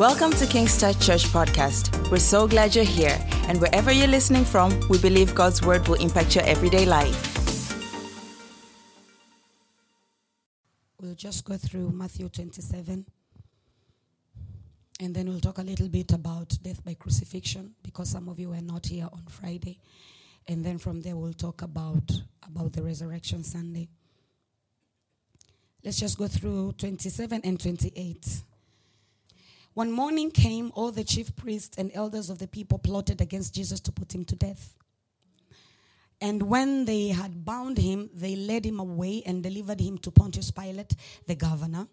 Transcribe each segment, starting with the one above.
Welcome to King's Touch Church Podcast. We're so glad you're here, and wherever you're listening from, we believe God's word will impact your everyday life. We'll just go through Matthew 27. And then we'll talk a little bit about death by crucifixion because some of you were not here on Friday. And then from there we'll talk about about the resurrection Sunday. Let's just go through 27 and 28. One morning came, all the chief priests and elders of the people plotted against Jesus to put him to death. And when they had bound him, they led him away and delivered him to Pontius Pilate, the governor.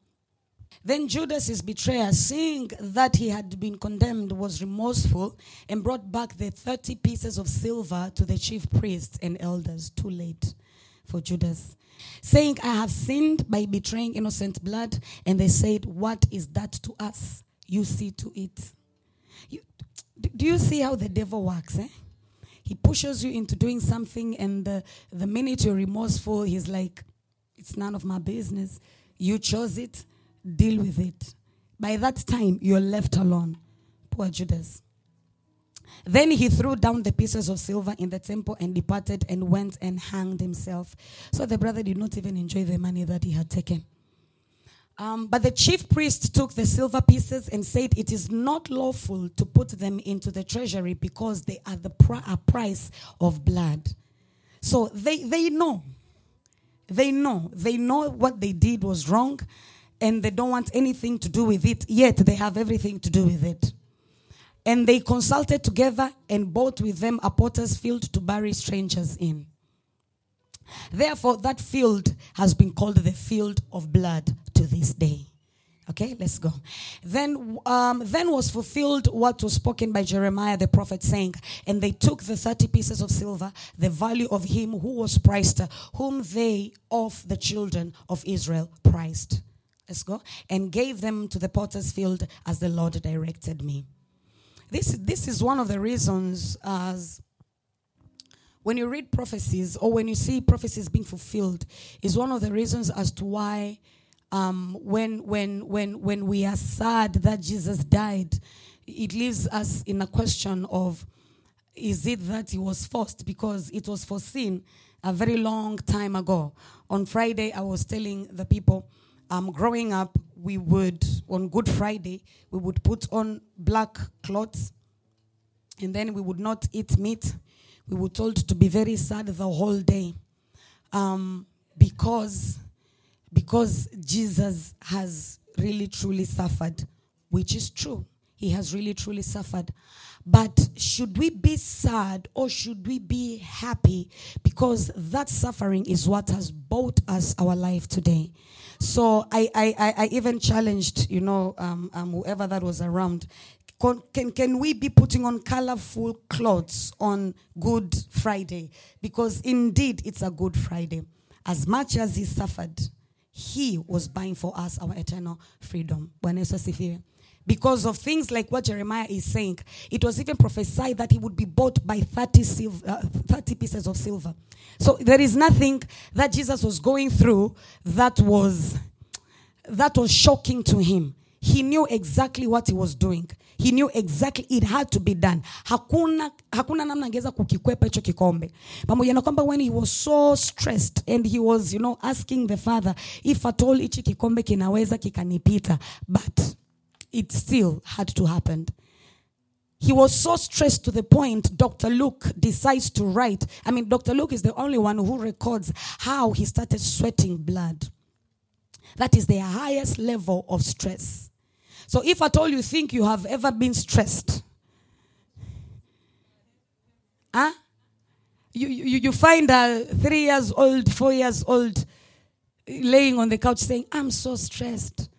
Then Judas, his betrayer, seeing that he had been condemned, was remorseful and brought back the 30 pieces of silver to the chief priests and elders. Too late for Judas. Saying, I have sinned by betraying innocent blood. And they said, What is that to us? You see to it. You, do you see how the devil works? Eh? He pushes you into doing something, and the, the minute you're remorseful, he's like, It's none of my business. You chose it, deal with it. By that time, you're left alone. Poor Judas. Then he threw down the pieces of silver in the temple and departed and went and hanged himself. So the brother did not even enjoy the money that he had taken. Um, but the chief priest took the silver pieces and said, It is not lawful to put them into the treasury because they are the pr- price of blood. So they, they know. They know. They know what they did was wrong and they don't want anything to do with it, yet they have everything to do with it. And they consulted together and bought with them a potter's field to bury strangers in. Therefore, that field has been called the field of blood to this day. Okay, let's go. Then, um, then was fulfilled what was spoken by Jeremiah the prophet, saying, "And they took the thirty pieces of silver, the value of him who was priced, whom they of the children of Israel priced." Let's go, and gave them to the potter's field as the Lord directed me. This this is one of the reasons as when you read prophecies or when you see prophecies being fulfilled is one of the reasons as to why um, when when when when we are sad that Jesus died, it leaves us in a question of is it that he was forced because it was foreseen a very long time ago. On Friday, I was telling the people, um, growing up, we would on Good Friday we would put on black clothes, and then we would not eat meat we were told to be very sad the whole day um, because because jesus has really truly suffered which is true. He has really truly suffered. But should we be sad or should we be happy? Because that suffering is what has bought us our life today. So i i i, even challenged you know um, um, whoever that was around can, can, can we be putting on colorful clothes on Good Friday? Because indeed, it's a Good Friday. As much as he suffered, he was buying for us our eternal freedom. Because of things like what Jeremiah is saying, it was even prophesied that he would be bought by 30, silver, uh, 30 pieces of silver. So there is nothing that Jesus was going through that was that was shocking to him. He knew exactly what he was doing. He knew exactly it had to be done. Hakuna, hakuna namna angeweza kukikwepa hicho kikombe. Pamoja na kwamba when he was so stressed and he was, you know, asking the father if at all hichi kikombe kinaweza kikanipita, but it still had to happen. He was so stressed to the point Dr. Luke decides to write. I mean, Dr. Luke is the only one who records how he started sweating blood. That is the highest level of stress. So if at all you think you have ever been stressed, huh? You, you, you find a three years old, four years old laying on the couch saying, I'm so stressed.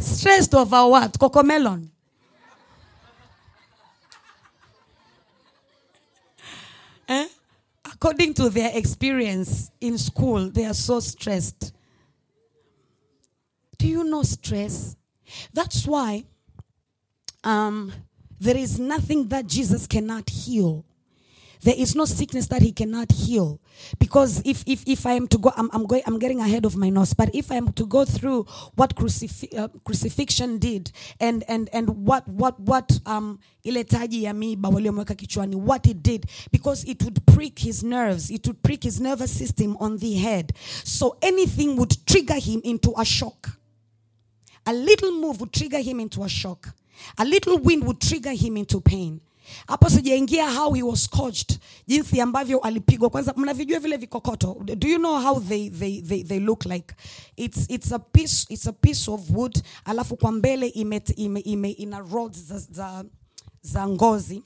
Stressed over what? Cocomelon. eh? According to their experience in school, they are so stressed. Do you know stress? That's why um, there is nothing that Jesus cannot heal. there is no sickness that he cannot heal. Because if, if, if I am to go, I'm, I'm, going, I'm getting ahead of my nose, but if I am to go through what crucif- uh, crucifixion did and, and, and what, what, what um, ile taji ya miiba waliomweka kichwani, what it did, because it would prick his nerves, it would prick his nervous system on the head. So anything would trigger him into a shock. A little move would trigger him into a shock. A little wind would trigger him into pain. Hapo sijaingia how he was scorched, jinsi ambavyo alipigwa. Kwanza mnavijua vile vikokoto. Do you know how they, they, they, they look like? It's, it's, a piece, it's a piece of wood, alafu kwa mbele ime, ime, ime, ina rods za, za, za ngozi.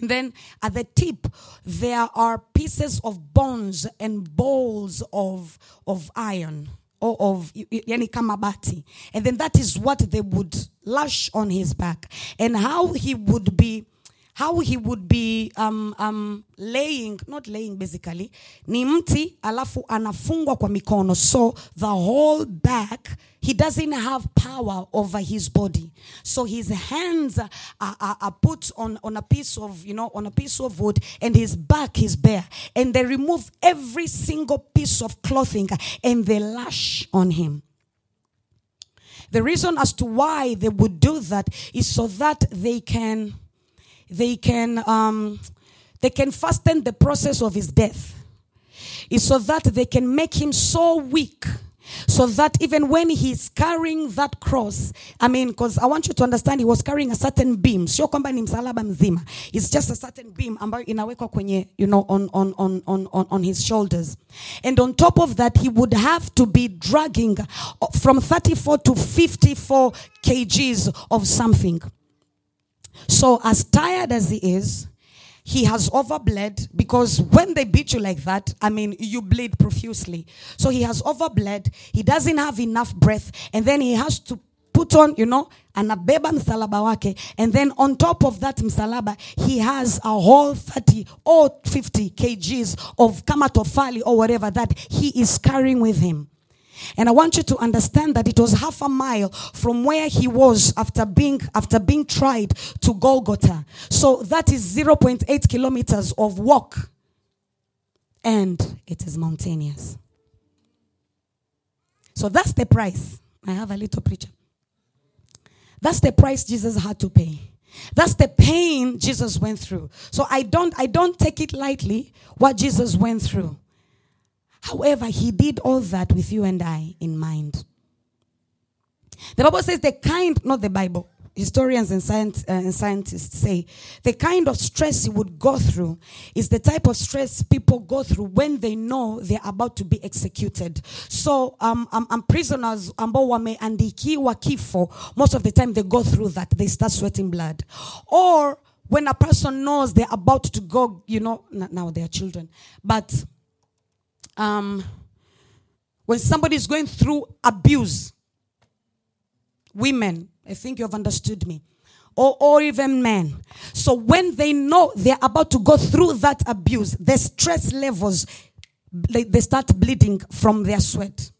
And then at the tip, there are pieces of bones and balls of, of iron or of yani kama bati. And then that is what they would lash on his back. And how he would be how he would be um, um, laying not laying basically ni mti alafu anafungwa kwa mikono. So the whole back he doesn't have power over his body. So his hands are, are, are put on, on a piece of you know on a piece of wood and his back is bare. And they remove every single piece of clothing and they lash on him. The reason as to why they would do that is so that they can they can um, they can fasten the process of his death. Is so that they can make him so weak so that even when he's carrying that cross i mean because i want you to understand he was carrying a certain beam. Sio kwamba ni msalaba mzima. It's just a certain beam ambayo inawekwa kwenye you know on, on, on, on, on, on his shoulders. And on top of that he would have to be dragging from 34 to 54 kgs of something so, as tired as he is, he has overbled because when they beat you like that, I mean, you bleed profusely. So, he has overbled. He doesn't have enough breath. And then he has to put on, you know, anabeba msalaba wake. And then on top of that msalaba, he has a whole 30 or 50 kgs of kamatofali or whatever that he is carrying with him. And I want you to understand that it was half a mile from where he was after being after being tried to Golgotha. So that is 0.8 kilometers of walk. And it is mountainous. So that's the price. I have a little preacher. That's the price Jesus had to pay. That's the pain Jesus went through. So I don't I don't take it lightly what Jesus went through. However, he did all that with you and I in mind. The Bible says the kind, not the Bible, historians and, science, uh, and scientists say the kind of stress you would go through is the type of stress people go through when they know they're about to be executed. So, um, um, um prisoners ambao wameandikiwa kifo, most of the time they go through that. They start sweating blood. Or when a person knows they're about to go, you know, now they are children, but um, when somebody is going through abuse, women, I think you have understood me, or, or even men. So when they know they're about to go through that abuse, the stress levels, they, they start bleeding from their sweat.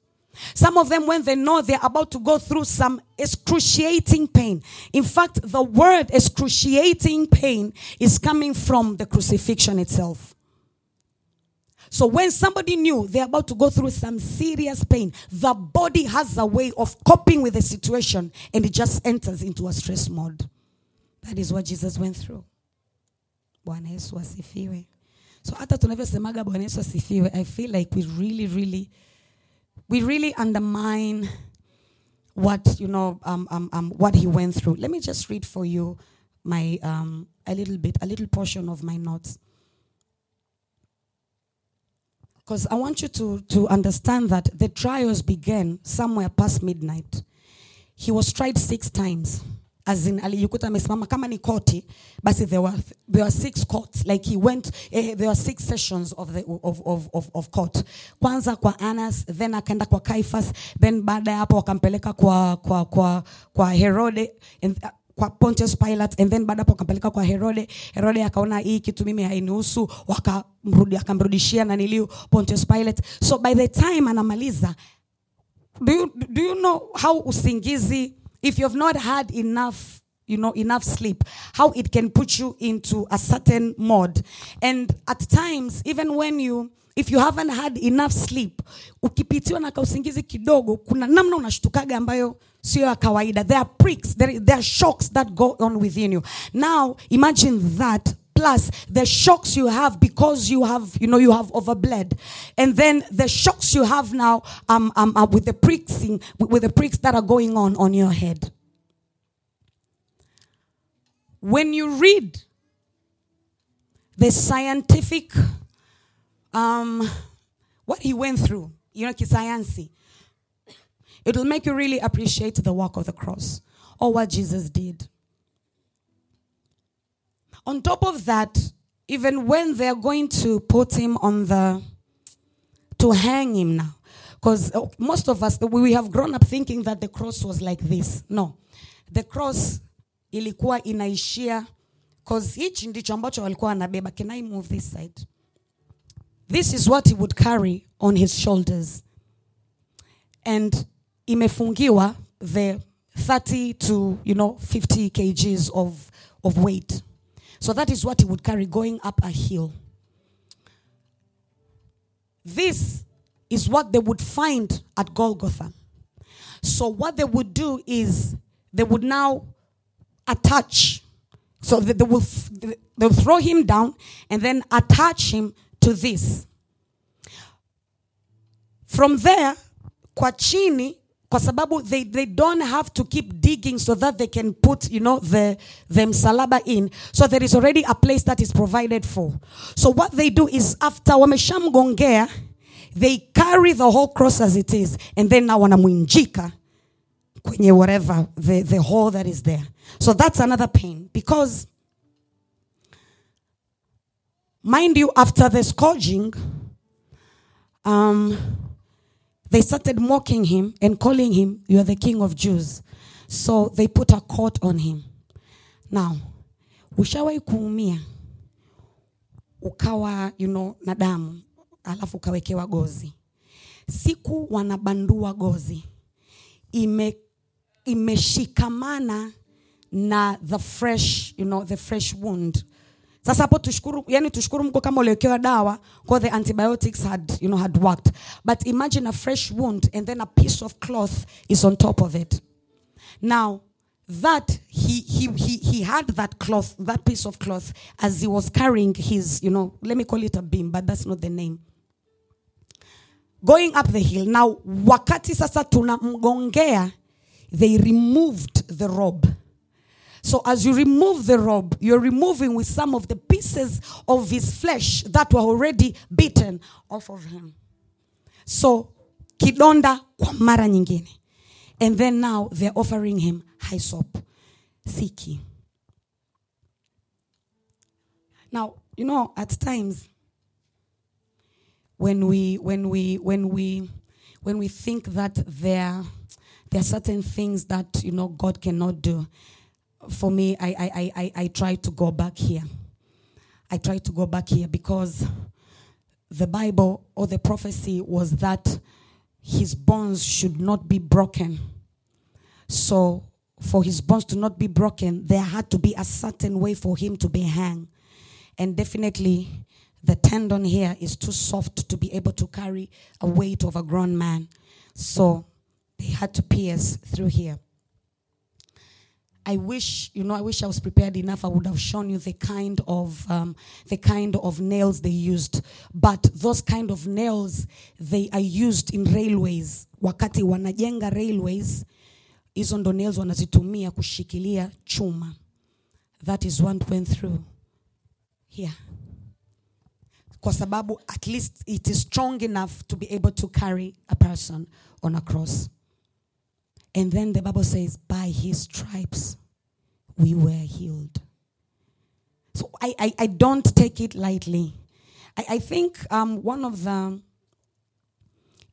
Some of them, when they know they're about to go through some excruciating pain. In fact, the word excruciating pain is coming from the crucifixion itself. So when somebody knew they're about to go through some serious pain, the body has a way of coping with the situation and it just enters into a stress mode. That is what Jesus went through. Bwana Yesu asifiwe. So hata tunavyosemaga Bwana Yesu asifiwe, I feel like we really really we really undermine what you know um, um, um, what he went through. Let me just read for you my um, a little bit, a little portion of my notes. Because I want you to, to understand that the trials began somewhere past midnight. He was tried six times. As in alijikuta amesimama kama ni koti basi there were, there were six courts like he went eh, there were six sessions of, the, of, of, of, of court kwanza kwa Annas then akaenda kwa Caiaphas then baada ya hapo wakampeleka kwa, kwa, kwa, kwa Herode and, kwa Pontius Pilate and then baada hapo akampeleka kwa Herode. Herode akaona hii kitu mimi hainihusu, akamrudishia na niliu Pontius Pilate. So by the time anamaliza, do you, do you know how usingizi if you have not had enough you know enough sleep how it can put you into a certain mode. And at times even when you if you haven't had enough sleep ukipitiwa na kausingizi kidogo kuna namna unashtukaga ambayo sio ya kawaida. There are pricks there, there are shocks that go on within you. Now imagine that plus the shocks you have because you have you know you have overbled. And then the shocks you have now um, um, uh, with the pricks with, with the pricks that are going on on your head when you read the scientific um, what he went through you know kisayansi it will make you really appreciate the work of the cross or what jesus did on top of that, even when they're going to put him on the, to hang him now, because most of us, we have grown up thinking that the cross was like this. No, the cross ilikuwa inaishia, because hichi ndicho ambacho walikuwa wanabeba. Can I move this side? This is what he would carry on his shoulders. And imefungiwa the 30 to, you know, 50 kgs of, of weight. So that is what he would carry going up a hill. This is what they would find at Golgotha. So what they would do is they would now attach. So they, will they'll throw him down and then attach him to this. From there, kwa chini kwa sababu they, they don't have to keep digging so that they can put you know the, the msalaba in so there is already a place that is provided for so what they do is after wameshamgongea they carry the whole cross as it is and then now wanamwinjika kwenye whatever the, the hole that is there so that's another pain because mind you after the scourging um, they started mocking him and calling him, You are the king of Jews. So they put a coat on him. Now, ushawahi kuumia ukawa you know, na alafu ukawekewa gozi. Siku wanabandua gozi ime imeshikamana na the fresh, you know, the fresh wound. Sasa hapo tushukuru yani tushukuru mko kama uliwekewa dawa kwa the antibiotics had you know had worked. But imagine a fresh wound and then a piece of cloth is on top of it. Now that he he he he had that cloth that piece of cloth as he was carrying his you know let me call it a beam but that's not the name. Going up the hill. Now wakati sasa tunamgongea they removed the robe so as you remove the robe, you're removing with some of the pieces of his flesh that were already beaten off of him. So kidonda kwa mara nyingine. And then now they're offering him hyssop, siki. Now, you know, at times when we when we when we when we think that there there are certain things that you know God cannot do, for me, I, I, I, I, try to go back here. I try to go back here because the Bible or the prophecy was that his bones should not be broken. So, for his bones to not be broken, there had to be a certain way for him to be hung. And definitely, the tendon here is too soft to be able to carry a weight of a grown man. So, they had to pierce through here. I wish, you know, I wish I was prepared enough. I would have shown you the kind of um, the kind of nails they used. But those kind of nails they are used in railways. Wakati wanajenga railways, hizo ndo nails wanazitumia kushikilia chuma. That is what went through here. Kwa sababu at least it is strong enough to be able to carry a person on a cross. And then the Bible says, by his stripes we were healed. So I, I, I don't take it lightly. I, I think um, one of the,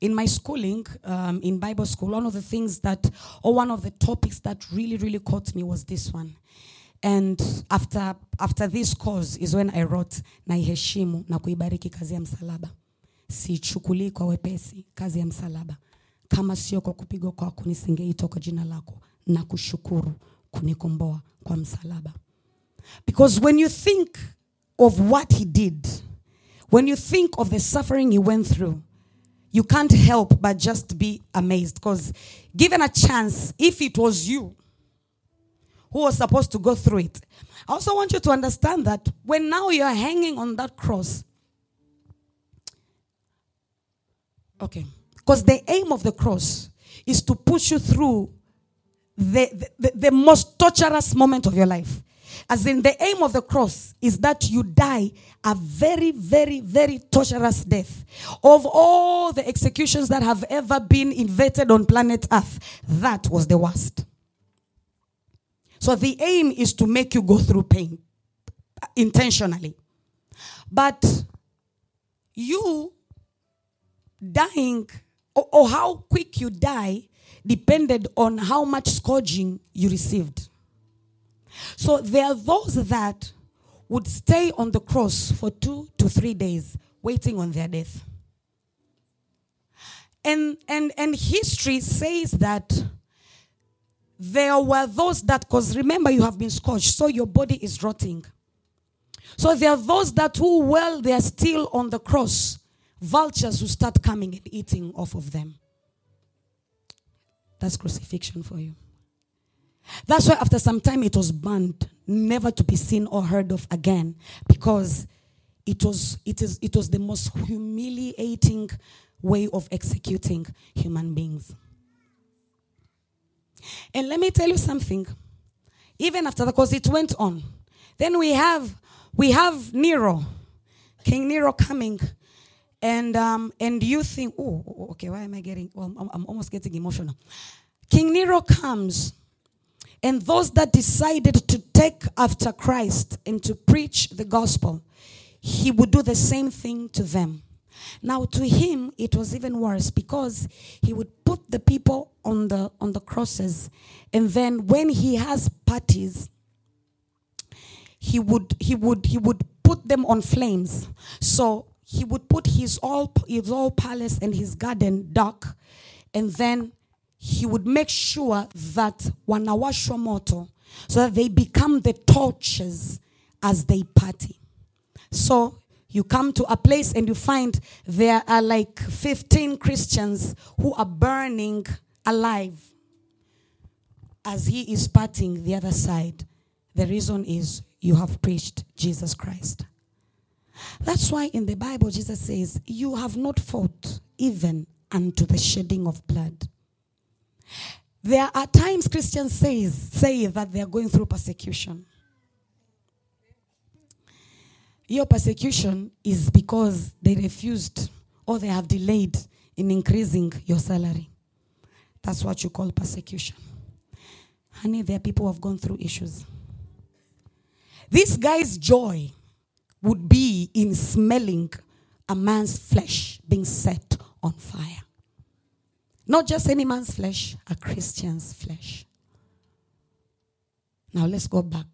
in my schooling, um, in Bible school, one of the things that, or one of the topics that really, really caught me was this one. And after, after this course is when I wrote, naiheshimu na kuibariki kazi ya msalaba. Siichukulii kwa wepesi kazi ya msalaba kama sio kwa kupigwa kwako nisingeitwa kwa jina lako na kushukuru kunikomboa kwa msalaba. Because when you think of what he did, when you think of the suffering he went through, you can't help but just be amazed. Because given a chance, if it was you who was supposed to go through it, I also want you to understand that when now you are hanging on that cross, okay, because the aim of the cross is to push you through the, the, the most torturous moment of your life. As in, the aim of the cross is that you die a very, very, very torturous death. Of all the executions that have ever been invented on planet Earth, that was the worst. So the aim is to make you go through pain intentionally. But you dying, or, or how quick you die, depended on how much scourging you received. So there are those that would stay on the cross for two to three days waiting on their death. And, and, and history says that there were those that, because remember, you have been scorched, so your body is rotting. So there are those that, who, while they are still on the cross, vultures will start coming and eating off of them. That's crucifixion for you. That's why after some time it was banned, never to be seen or heard of again, because it was it is it was the most humiliating way of executing human beings. And let me tell you something. Even after that, because it went on, then we have we have Nero, King Nero coming, and um, and you think, oh, okay, why am I getting? Well, I'm, I'm almost getting emotional. King Nero comes and those that decided to take after Christ and to preach the gospel, he would do the same thing to them. Now to him it was even worse because he would put the people on the on the crosses and then when he has parties he would he would he would put them on flames. So he would put his all his all palace and his garden dark and then he would make sure that wanawashwa moto so that they become the torches as they party. So you come to a place and you find there are like 15 Christians who are burning alive as he is partying the other side. The reason is you have preached Jesus Christ. That's why in the Bible Jesus says, You have not fought even unto the shedding of blood. There are times Christians says, say that they are going through persecution. Your persecution is because they refused or they have delayed in increasing your salary. That's what you call persecution. Honey, there are people who have gone through issues. This guy's joy would be in smelling a man's flesh being set on fire. Not just any man's flesh, a Christian's flesh. Now let's go back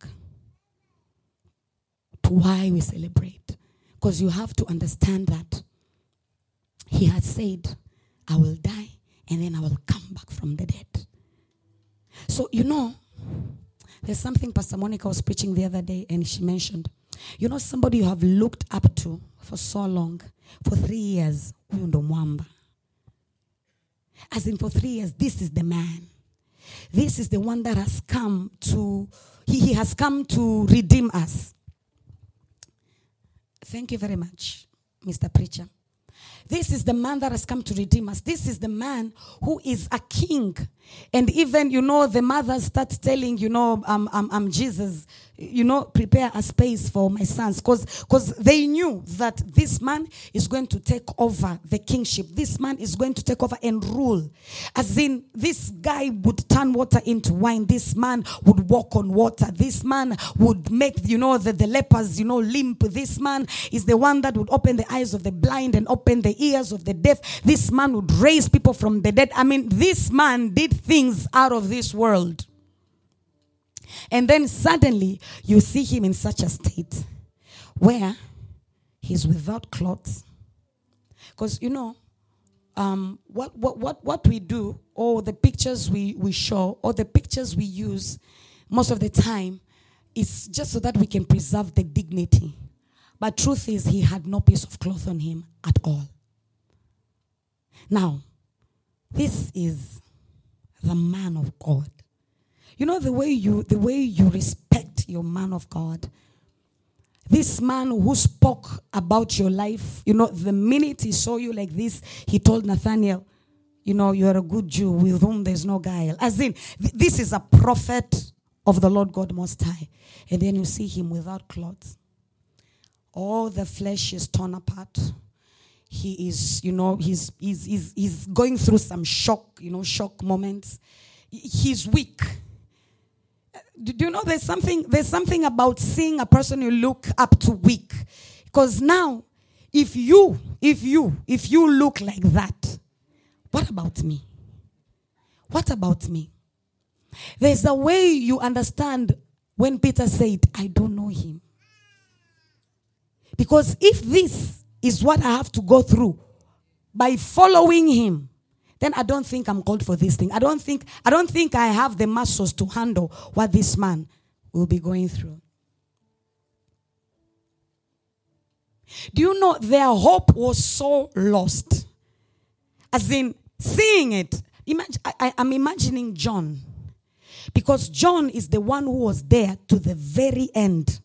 to why we celebrate. Because you have to understand that he had said, I will die and then I will come back from the dead. So, you know, there's something Pastor Monica was preaching the other day and she mentioned. You know, somebody you have looked up to for so long, for three years. As in, for three years, this is the man. This is the one that has come to, he, he has come to redeem us. Thank you very much, Mr. Preacher. This is the man that has come to redeem us. This is the man who is a king. And even, you know, the mothers start telling, you know, I'm Jesus, you know, prepare a space for my sons. Because they knew that this man is going to take over the kingship. This man is going to take over and rule. As in, this guy would turn water into wine. This man would walk on water. This man would make, you know, the, the lepers, you know, limp. This man is the one that would open the eyes of the blind and open the ears of the deaf. This man would raise people from the dead. I mean, this man did things out of this world. And then suddenly you see him in such a state where he's without clothes. Because, you know, um, what, what, what, what we do, or the pictures we, we show, or the pictures we use, most of the time, is just so that we can preserve the dignity. But truth is, he had no piece of cloth on him at all. Now, this is the man of God. You know the way you the way you respect your man of God. This man who spoke about your life, you know, the minute he saw you like this, he told Nathaniel, you know, you are a good Jew with whom there's no guile. As in, th- this is a prophet of the Lord God Most High. And then you see him without clothes. All the flesh is torn apart. He is, you know, he's, he's, he's, he's going through some shock, you know, shock moments. He's weak. Do you know there's something, there's something about seeing a person you look up to weak? Because now, if you, if you, if you look like that, what about me? What about me? There's a way you understand when Peter said, I don't know him. Because if this is what I have to go through by following him, then I don't think I'm called for this thing. I don't think I don't think I have the muscles to handle what this man will be going through. Do you know their hope was so lost? As in, seeing it, imagine, I, am imagining John. Because John is the one who was there to the very end.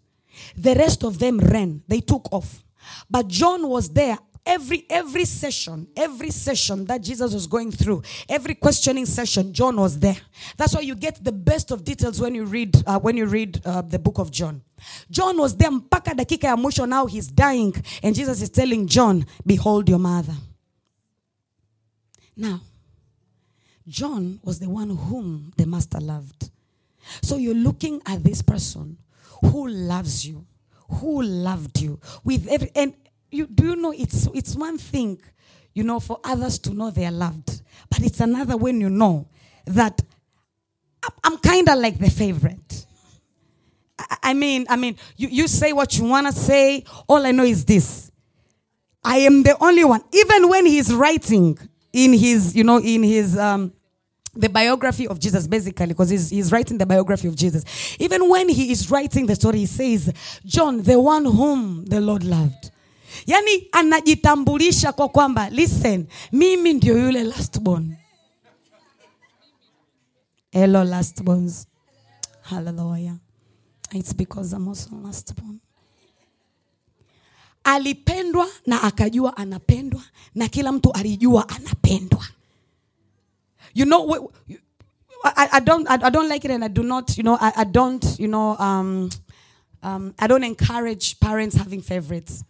The rest of them ran, they took off. But John was there every every session every session that jesus was going through every questioning session john was there. That's why you get the best of details when you read uh, when you read uh, the book of john. John was there mpaka dakika ya mwisho now he's dying and jesus is telling john behold your mother. Now, John was the one whom the master loved. So you're looking at this person who loves you, who loved you with every and you do you know it's it's one thing, you know, for others to know they are loved, but it's another when you know that I'm kind of like the favorite. I mean, I mean, you, you say what you want to say. All I know is this. I am the only one. Even when he's writing, in his, you know, in his, um, the biography of Jesus, basically, because he's, he's writing the biography of Jesus. Even when he is writing the story, he says, John, the one whom the Lord loved. Yani anajitambulisha kwa kwamba, listen, mimi ndio yule last born. Hello, last borns. Hallelujah. It's because I'm also last born. alipendwa na akajua anapendwa na kila mtu alijua anapendwa you know I, I don't I, don't like it and I do not you know I, I don't you know um, um, I don't encourage parents having favorites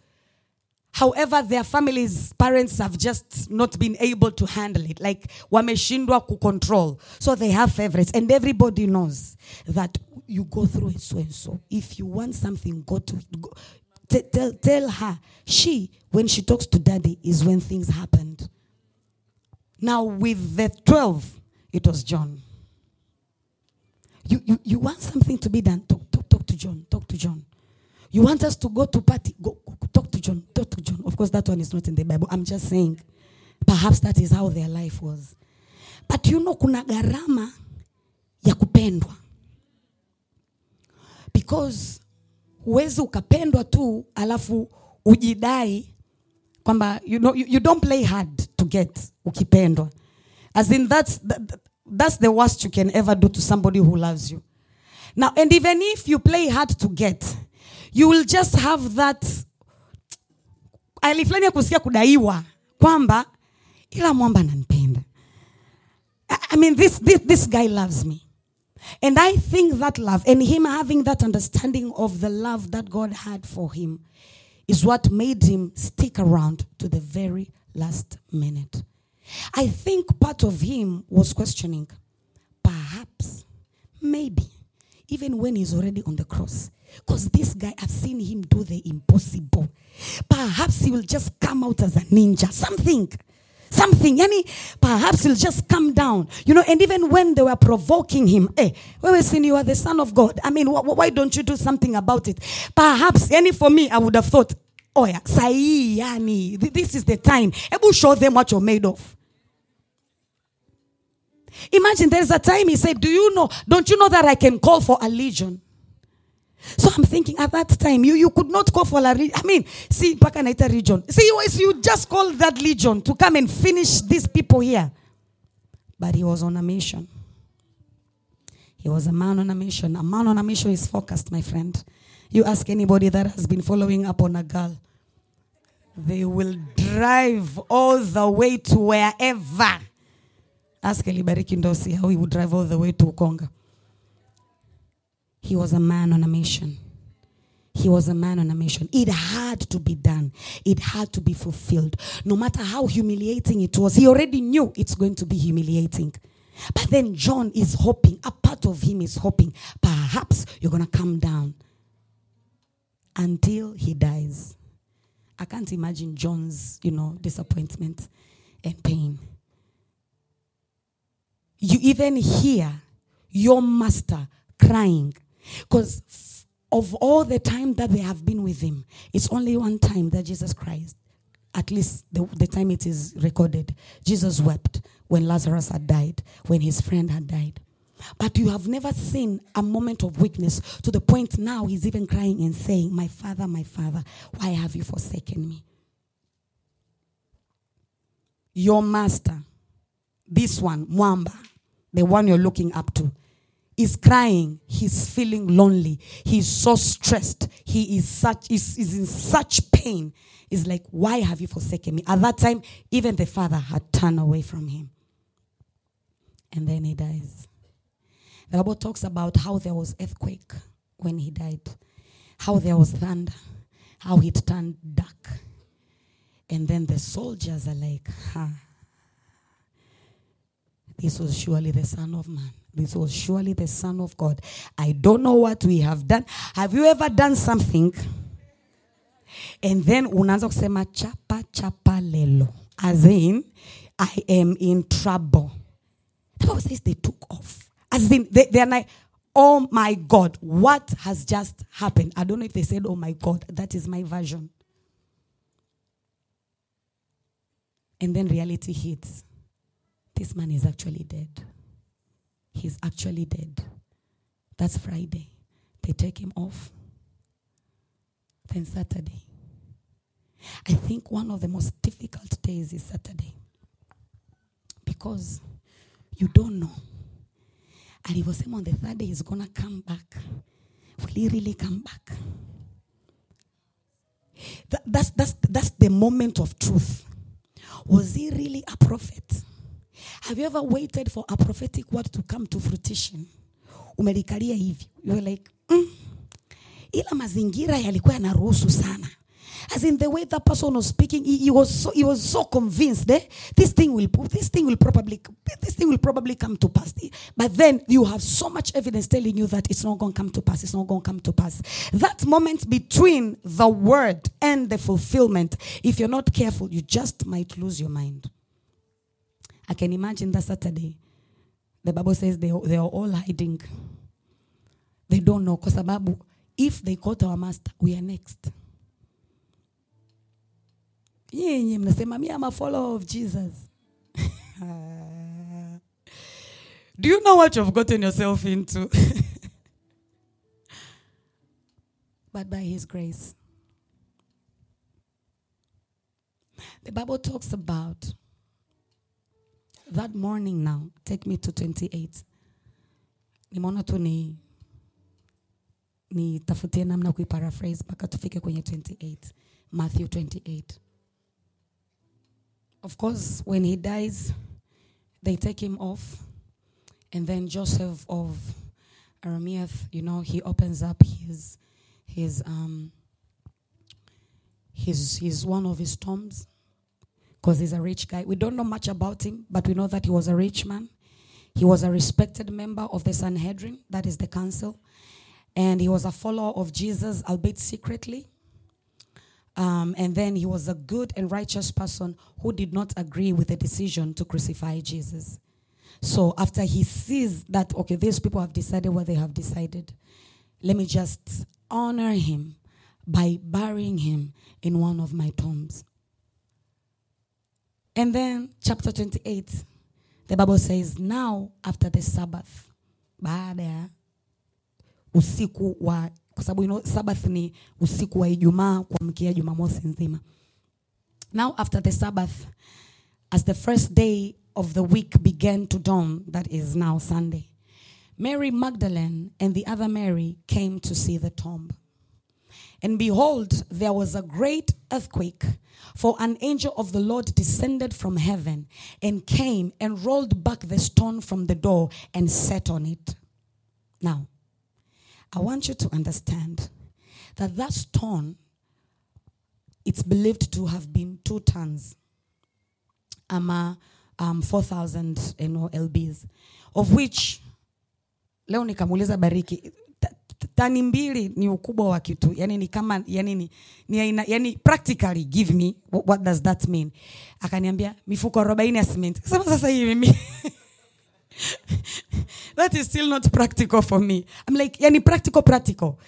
However, their families, parents have just not been able to handle it. Like wameshindwa ku control. So they have favorites. And everybody knows that you go through it so and so. If you want something, go to go, T- tell, tell her, she, when she talks to daddy, is when things happened. Now, with the 12, it was John. You, you, you want something to be done, talk, talk, talk to John, talk to John. You want us to go to party, go, go, talk to John, talk to John. Of course, that one is not in the Bible. I'm just saying, perhaps that is how their life was. But you know, kuna gharama ya kupendwa. Because huwezi ukapendwa tu alafu ujidai kwamba you, know, you, you don't play hard get ukipendwa. As in that's, that's the worst you can ever do to somebody who loves you. Now and even if you play hard to get you will just have that ali ya kusikia kudaiwa kwamba ila mwamba ananipenda. I mean this, this, this guy loves me. And I think that love and him having that understanding of the love that God had for him is what made him stick around to the very last minute. I think part of him was questioning, perhaps, maybe, even when he's already on the cross. Because this guy, I've seen him do the impossible. Perhaps he will just come out as a ninja, something something yani perhaps he'll just come down you know and even when they were provoking him eh wewe sin you are the son of god i mean wh- why don't you do something about it perhaps any for me i would have thought oh yeah sahi yani this is the time ebu show them what you're made of Imagine there's a time he said, Do you know, don't you know that I can call for a legion? So I'm thinking at that time, you, you could not call for a legion. I mean, see, Pakanaita region. See, you just call that legion to come and finish these people here. But he was on a mission. He was a man on a mission. A man on a mission is focused, my friend. You ask anybody that has been following up on a girl, they will drive all the way to wherever. Ask Elibariki Ndossi how he would drive all the way to Ukonga. He was a man on a mission. He was a man on a mission. It had to be done. It had to be fulfilled. No matter how humiliating it was, he already knew it's going to be humiliating. But then John is hoping, a part of him is hoping, perhaps you're going to come down until he dies. I can't imagine John's, you know, disappointment and pain. You even hear your master crying because of all the time that they have been with him, it's only one time that Jesus Christ, at least the, the time it is recorded, Jesus wept when Lazarus had died, when his friend had died. But you have never seen a moment of weakness to the point now he's even crying and saying, My father, my father, why have you forsaken me? Your master, this one, Mwamba, the one you're looking up to, is crying. He's feeling lonely. He's so stressed. He is such is, is in such pain. Is like, why have you forsaken me? At that time, even the father had turned away from him. And then he dies. The Bible talks about how there was earthquake when he died, how there was thunder, how it turned dark. And then the soldiers are like, huh. This was surely the Son of Man. This was surely the Son of God. I don't know what we have done. Have you ever done something? And then unaanza kusema chapa chapa lelo. As in, I am in trouble. The Bible says they took off. As in, they, they're like, oh my God, what has just happened? I don't know if they said, oh my God. That is my version. And then reality hits. This man is actually dead. He's actually dead. That's Friday. They take him off. Then Saturday. I think one of the most difficult days is Saturday. Because you don't know. And he was saying on the third day he's to come back. Will he really come back? That, that's, that's, that's the moment of truth. Was he really a prophet? Have you ever waited for a prophetic word to come to fruition? Umelikalia hivi. You're like, mm, ila mazingira yalikuwa yanaruhusu sana. As in the way that person was speaking, he, he was so he was so convinced eh? this thing will this thing will probably this thing will probably come to pass. But then you have so much evidence telling you that it's not going to come to pass. It's not going to come to pass. That moment between the word and the fulfillment, if you're not careful, you just might lose your mind. I can imagine that Saturday. The Bible says they, they are all hiding. They don't know. Because if they caught our master, we are next. Yenye mnasema mi am a follower of Jesus. Do you know what you've gotten yourself into? but by his grace. The Bible talks about that morning now. Take me to 28. Nimeona tu ni nitafutie namna kuiparaphrase mpaka tufike kwenye 28 matthew 28 of course when he dies they take him off. And then joseph of Arimathea, you know he opens up his his um his his one of his tombs because he's a rich guy. We don't know much about him but we know that he was a rich man. He was a respected member of the sanhedrin that is the council. And he was a follower of Jesus, albeit secretly. Um, and then he was a good and righteous person who did not agree with the decision to crucify Jesus. So after he sees that, okay, these people have decided what they have decided, let me just honor him by burying him in one of my tombs. And then, chapter 28, the bible says now after the sabbath baada usiku wa kwa sababu you know, sabbath ni usiku wa ijumaa kuamkia jumamosi nzima now after the sabbath as the first day of the week began to dawn that is now sunday mary magdalene and the other mary came to see the tomb and behold, there was a great earthquake, for an angel of the Lord descended from heaven and came and rolled back the stone from the door and sat on it. Now, I want you to understand that that stone, it's believed to have been two tons, ama um, 4,000 you know, lbs, of which leo nikamuuliza Bariki ta- ta- tani mbili ni ukubwa wa kitu yani ni kama yani ni, ni aina, yani practically give me what, what does that mean? Akaniambia mifuko 40 ya cement sasa hii mimi that is still not practical for me. I'm like yani practical practical.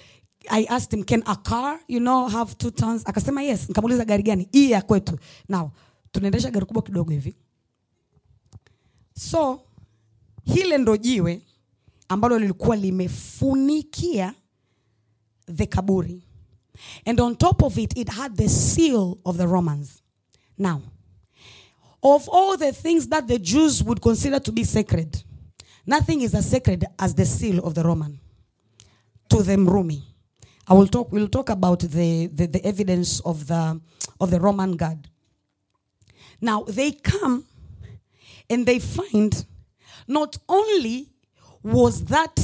I asked him can a car you know have two tons akasema yes. Nikamuuliza gari gani? Hii ya kwetu. Now tunaendesha gari kubwa kidogo hivi. So hile ndo jiwe ambalo lilikuwa limefunikia the kaburi. And on top of it it had the seal of the romans. Now of all the things that the jews would consider to be sacred nothing is as sacred as the seal of the roman to the mrumi i will talk we'll talk about the, the, the evidence of the of the roman guard. Now they come and they find not only was that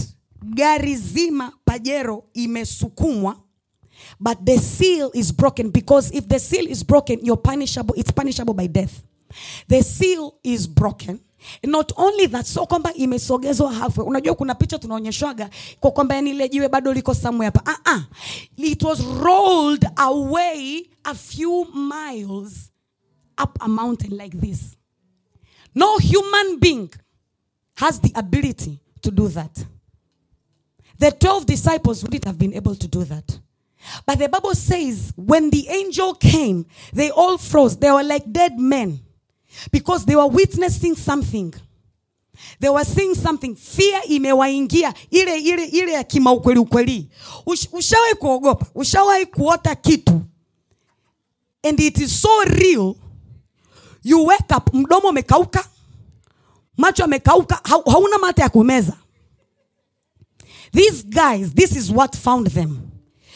gari zima pajero imesukumwa but the seal is broken because if the seal is broken you're punishable it's punishable by death. The seal is broken not only that so kwamba imesogezwa halfway unajua kuna picha tunaonyeshwaga kwa kwamba yani ile jiwe bado liko somewhere hapa ah ah it was rolled away a few miles up a mountain like this no human being has the ability to do that. The 12 disciples wouldn't have been able to do that. But the Bible says when the angel came, they all froze. They were like dead men because they were witnessing something. They were seeing something. Fear imewaingia ile ile ile ya kimaukweli ukweli. Ush, ushawahi kuogopa, ushawahi kuota kitu and it is so real. You wake up, mdomo umekauka, macho amekauka hauna mate ya kumeza. These guys, this is what found them.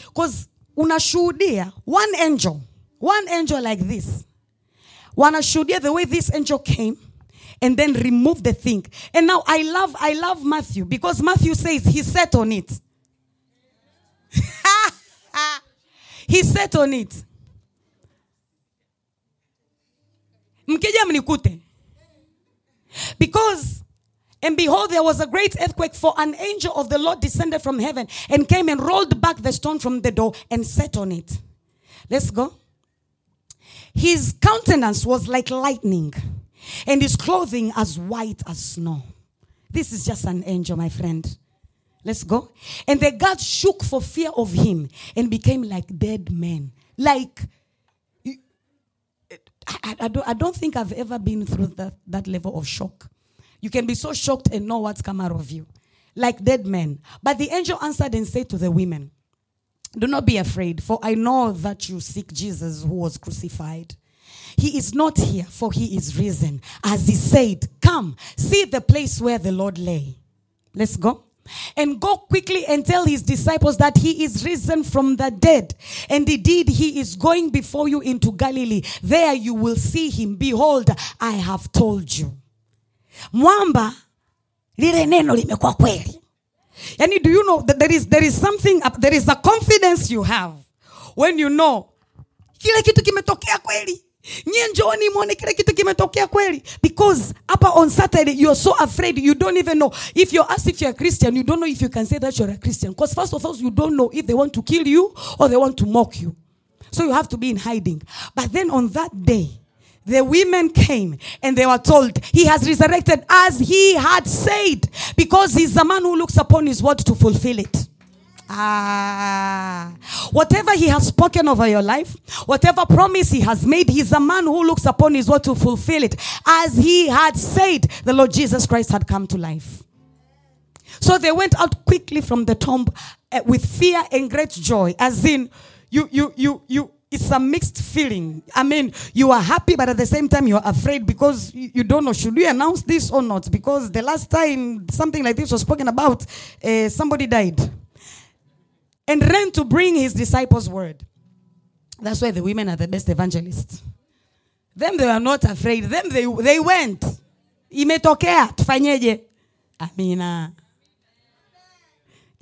Because unashuhudia one angel, one angel like this. Wanashuhudia the way this angel came and then remove the thing. And now I love I love Matthew because Matthew says he sat on it. he sat on it. Because, and behold, there was a great earthquake, for an angel of the Lord descended from heaven and came and rolled back the stone from the door and sat on it. Let's go. His countenance was like lightning, and his clothing as white as snow. This is just an angel, my friend. Let's go. And the guards shook for fear of him and became like dead men. Like, I, I, don't, I don't think I've ever been through that, that level of shock. You can be so shocked and know what's come out of you, like dead men. But the angel answered and said to the women, Do not be afraid, for I know that you seek Jesus who was crucified. He is not here, for he is risen. As he said, Come, see the place where the Lord lay. Let's go. And go quickly and tell his disciples that he is risen from the dead. And indeed, he is going before you into Galilee. There you will see him. Behold, I have told you. Mwamba, lile neno limekuwa kweli. Yani, do you know that there is, there is something, there is a confidence you have when you know kile kitu kimetokea kweli. Nyie mwone kile kitu kimetokea kweli. Because hapa on saturday you're so afraid you don't even know. If you're asked if you're a christian you don't know if you can say that you're a christian. Because first of all you don't know if they want to kill you or they want to mock you. So you have to be in hiding. But then on that day the women came and they were told he has resurrected as he had said because he's a man who looks upon his word to fulfill it Ah, whatever he has spoken over your life, whatever promise he has made, he's a man who looks upon his word to fulfill it. As he had said, the Lord Jesus Christ had come to life. So they went out quickly from the tomb uh, with fear and great joy, as in, you, you, you, you, it's a mixed feeling. I mean, you are happy, but at the same time, you are afraid because you, don't know should we announce this or not? Because the last time something like this was spoken about, uh, somebody died and ran to bring his disciples word. That's why the women are the best evangelists. Them they were not afraid. Them they they went. Imetokea tufanyeje? Amina.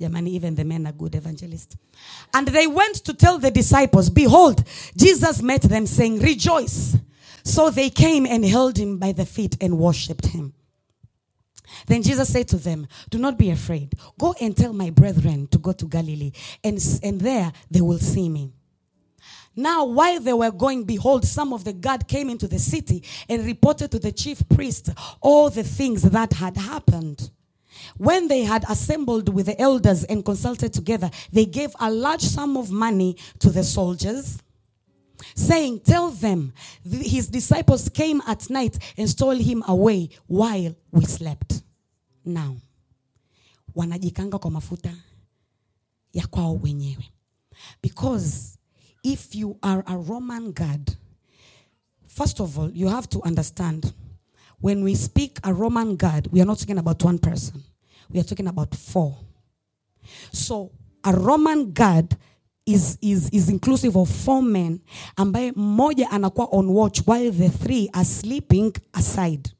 Jamani, even the men are good evangelists. And they went to tell the disciples, Behold, Jesus met them, saying, Rejoice. So they came and held him by the feet and worshipped him. Then Jesus said to them, Do not be afraid. Go and tell my brethren to go to Galilee, and, and there they will see me. Now, while they were going, behold, some of the guard came into the city and reported to the chief priest all the things that had happened. When they had assembled with the elders and consulted together, they gave a large sum of money to the soldiers, saying, Tell them his disciples came at night and stole him away while we slept. Now, wanajikanga kwa mafuta ya kwao wenyewe. Because if you are a Roman guard, first of all, you have to understand when we speak a Roman guard, we are not talking about one person, we are talking about four. So, a Roman guard is, is, is inclusive of four men ambaye mmoja anakuwa on watch while the three are sleeping aside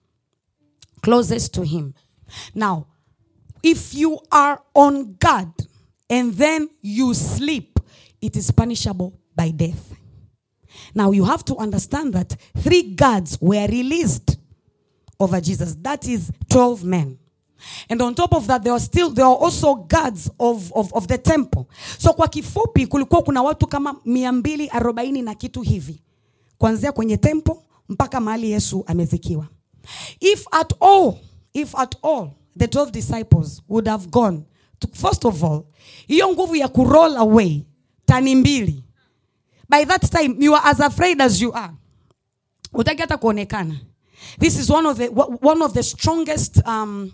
closest to him. Now, if you are on guard and then you sleep, it is punishable by death. Now, you have to understand that three guards were released over Jesus. That is 12 men. And on top of that, there are still there are also guards of, of, of the temple. So kwa kifupi kulikuwa kuna watu kama mia mbili arobaini na kitu hivi kuanzia kwenye tempo mpaka mahali Yesu amezikiwa. If at all, if at all the 12 disciples would have gone to, first of all, hiyo nguvu ya kuroll away tani mbili. By that time you are as afraid as you are. Utaki hata kuonekana. This is one of the one of the strongest um,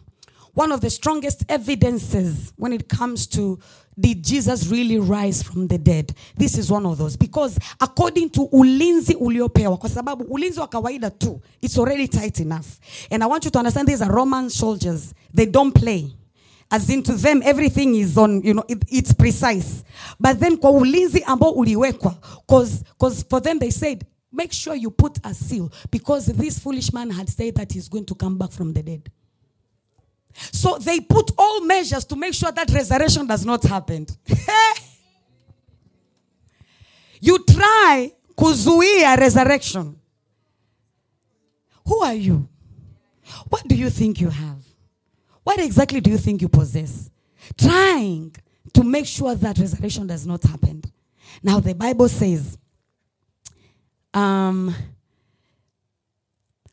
one of the strongest evidences when it comes to did Jesus really rise from the dead? This is one of those because according to ulinzi uliopewa, kwa sababu ulinzi wa kawaida tu, it's already tight enough. And I want you to understand these are Roman soldiers. They don't play. As in to them everything is on, you know, it, it's precise. But then kwa ulinzi ambao uliwekwa, cause, cause for them they said, make sure you put a seal because this foolish man had said that he's going to come back from the dead. So they put all measures to make sure that resurrection does not happen. you try kuzuia resurrection. Who are you? What do you think you have? What exactly do you think you possess? Trying to make sure that resurrection does not happen. Now the Bible says, um,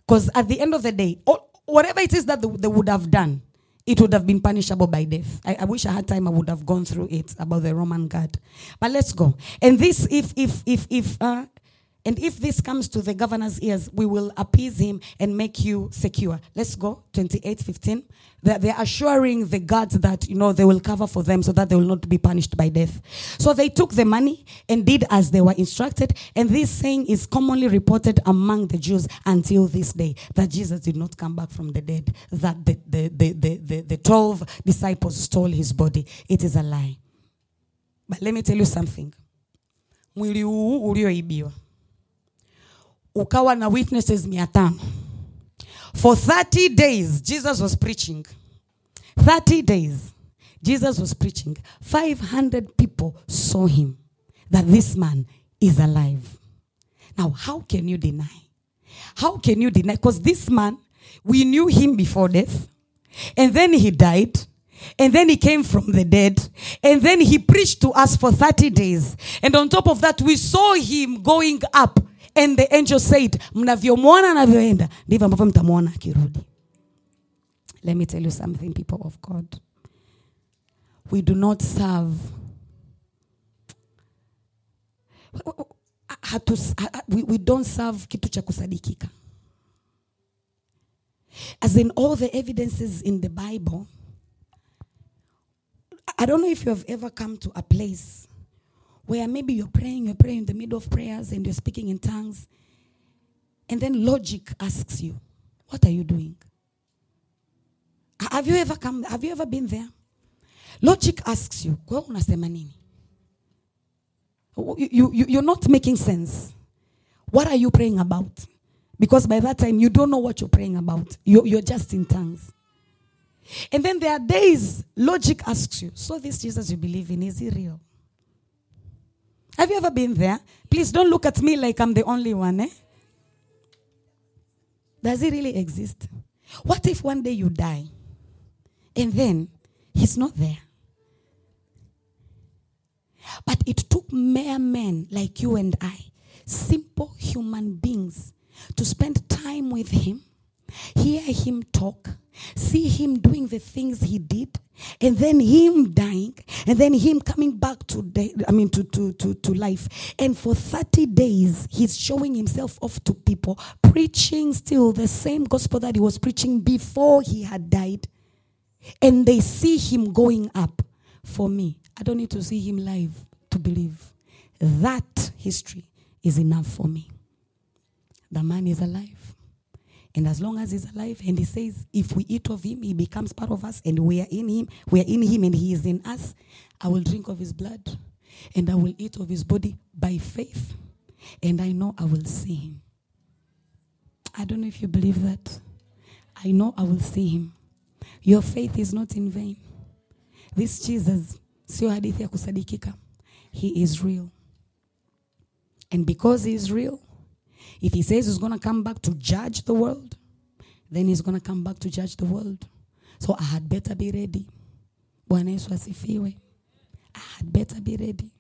because at the end of the day, all, whatever it is that they, would have done, it would have been punishable by death. I, I, wish I had time. I would have gone through it about the Roman guard. But let's go. And this, if if if if uh, and if this comes to the governor's ears, we will appease him and make you secure. Let's go. 28, 15. They're, assuring the guards that, you know, they will cover for them so that they will not be punished by death. So they took the money and did as they were instructed. And this saying is commonly reported among the Jews until this day that Jesus did not come back from the dead, that the, the, the, the, the, the 12 disciples stole his body. It is a lie. But let me tell you something. Ukawa na witnesses mia tano for 30 days jesus was preaching 30 days jesus was preaching 500 people saw him that this man is alive now how can you deny how can you deny because this man we knew him before death and then he died and then he came from the dead. And then he preached to us for 30 days. And on top of that, we saw him going up and the angel said mnavyomwona anavyoenda ndivyo ambavyo mtamwona akirudi. Let me tell you something people of god. We do not serve. Hatu, we, we don't serve kitu cha kusadikika. As in all the evidences in the bible i don't know if you have ever come to a place where maybe you're praying you're praying in the middle of prayers and you're speaking in tongues and then logic asks you what are you doing have you ever come have you ever been there logic asks you kwa unasema nini you, you- you're not making sense. What are you praying about? Because by that time, you don't know what you're praying about. You're, you're just in tongues. And then there are days, logic asks you, So, this Jesus you believe in, is he real? Have you ever been there? Please don't look at me like I'm the only one. Eh? Does he really exist? What if one day you die and then he's not there? But it took mere men like you and I, simple human beings, to spend time with him, hear him talk, see him doing the things he did, and then him dying, and then him coming back to day, I mean to, to, to, to life. And for 30 days, he's showing himself off to people, preaching still the same gospel that he was preaching before he had died and they see him going up. For me, I don't need to see him live to believe. That history is enough for me. The man is alive. And as long as he's alive, and he says, if we eat of him, he becomes part of us, and we are in him, we are in him, and he is in us, I will drink of his blood, and I will eat of his body by faith, and I know I will see him. I don't know if you believe that. I know I will see him. Your faith is not in vain. This Jesus sio hadithi ya kusadikika. He is real. And because he is real, if he says he's going to come back to judge the world, then he's going to come back to judge the world. So I had better be ready. Bwana Yesu asifiwe. I had better be ready.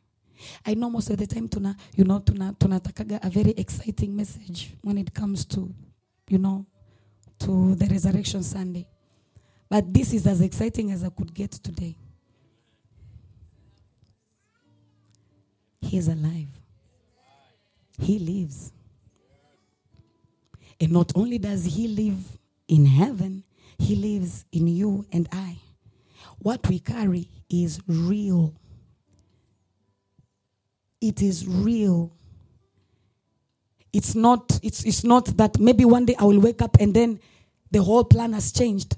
I know most of the time tuna, you know, tuna, tunatakaga a very exciting message when it comes to, you know, to the resurrection Sunday. But this is as exciting as I could get today. He is alive. He lives. And not only does he live in heaven, he lives in you and I. What we carry is real. It is real. It's not, it's, it's not that maybe one day I will wake up and then the whole plan has changed.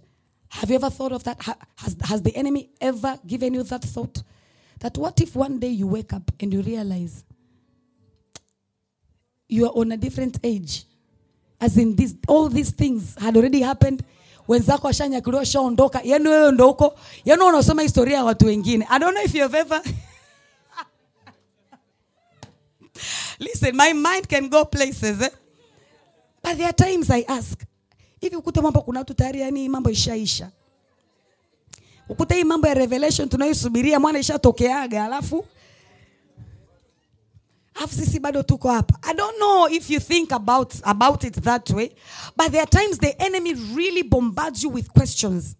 Have you ever thought of that? Ha- Has, has the enemy ever given you that thought? That what if one day you wake up and you realize you are on a different age? As in this, all these things had already happened. Wenzako washanyakuliwa washaondoka, yani wewe ndo huko yani unasoma historia ya watu wengine. I don't know if you ever Listen, my mind can go places. Eh? But there are times I ask, hivi ukute mambo kuna watu tayari yani mambo ishaisha. Ukute hii mambo ya revelation tunayosubiria mwana ishatokeaga alafu alafu sisi bado tuko hapa. I don't know if you think about about it that way, but there are times the enemy really bombards you with questions.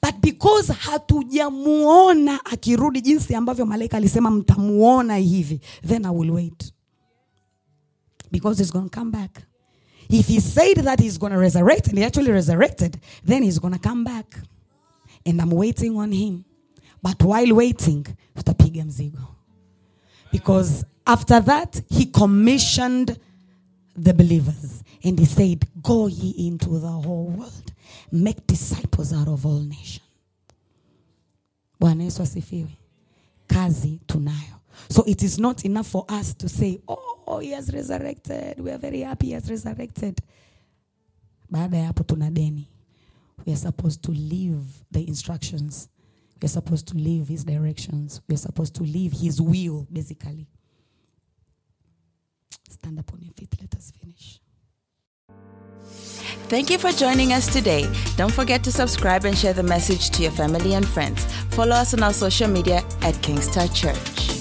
But because hatujamuona akirudi jinsi ambavyo malaika alisema mtamuona hivi, then I will wait. Because he's going to come back. If he said that he's going to resurrect and he actually resurrected, then he's going to come back. And I'm waiting on him. But while waiting, tutapiga mzigo. Because after that, he commissioned the believers. And he said, Go ye into the whole world, make disciples out of all nations. Bwana. Kazi tunayo. So it is not enough for us to say, oh, he has resurrected. We are very happy he has resurrected. Baada ya hapo tuna. We are supposed to live the instructions. We are supposed to live his directions. We are supposed to live his will, basically. Stand your feet. Let us finish. Thank you for joining us today. Don't forget to subscribe and share the message to your family and friends. Follow us on our social media at King's Touch Church.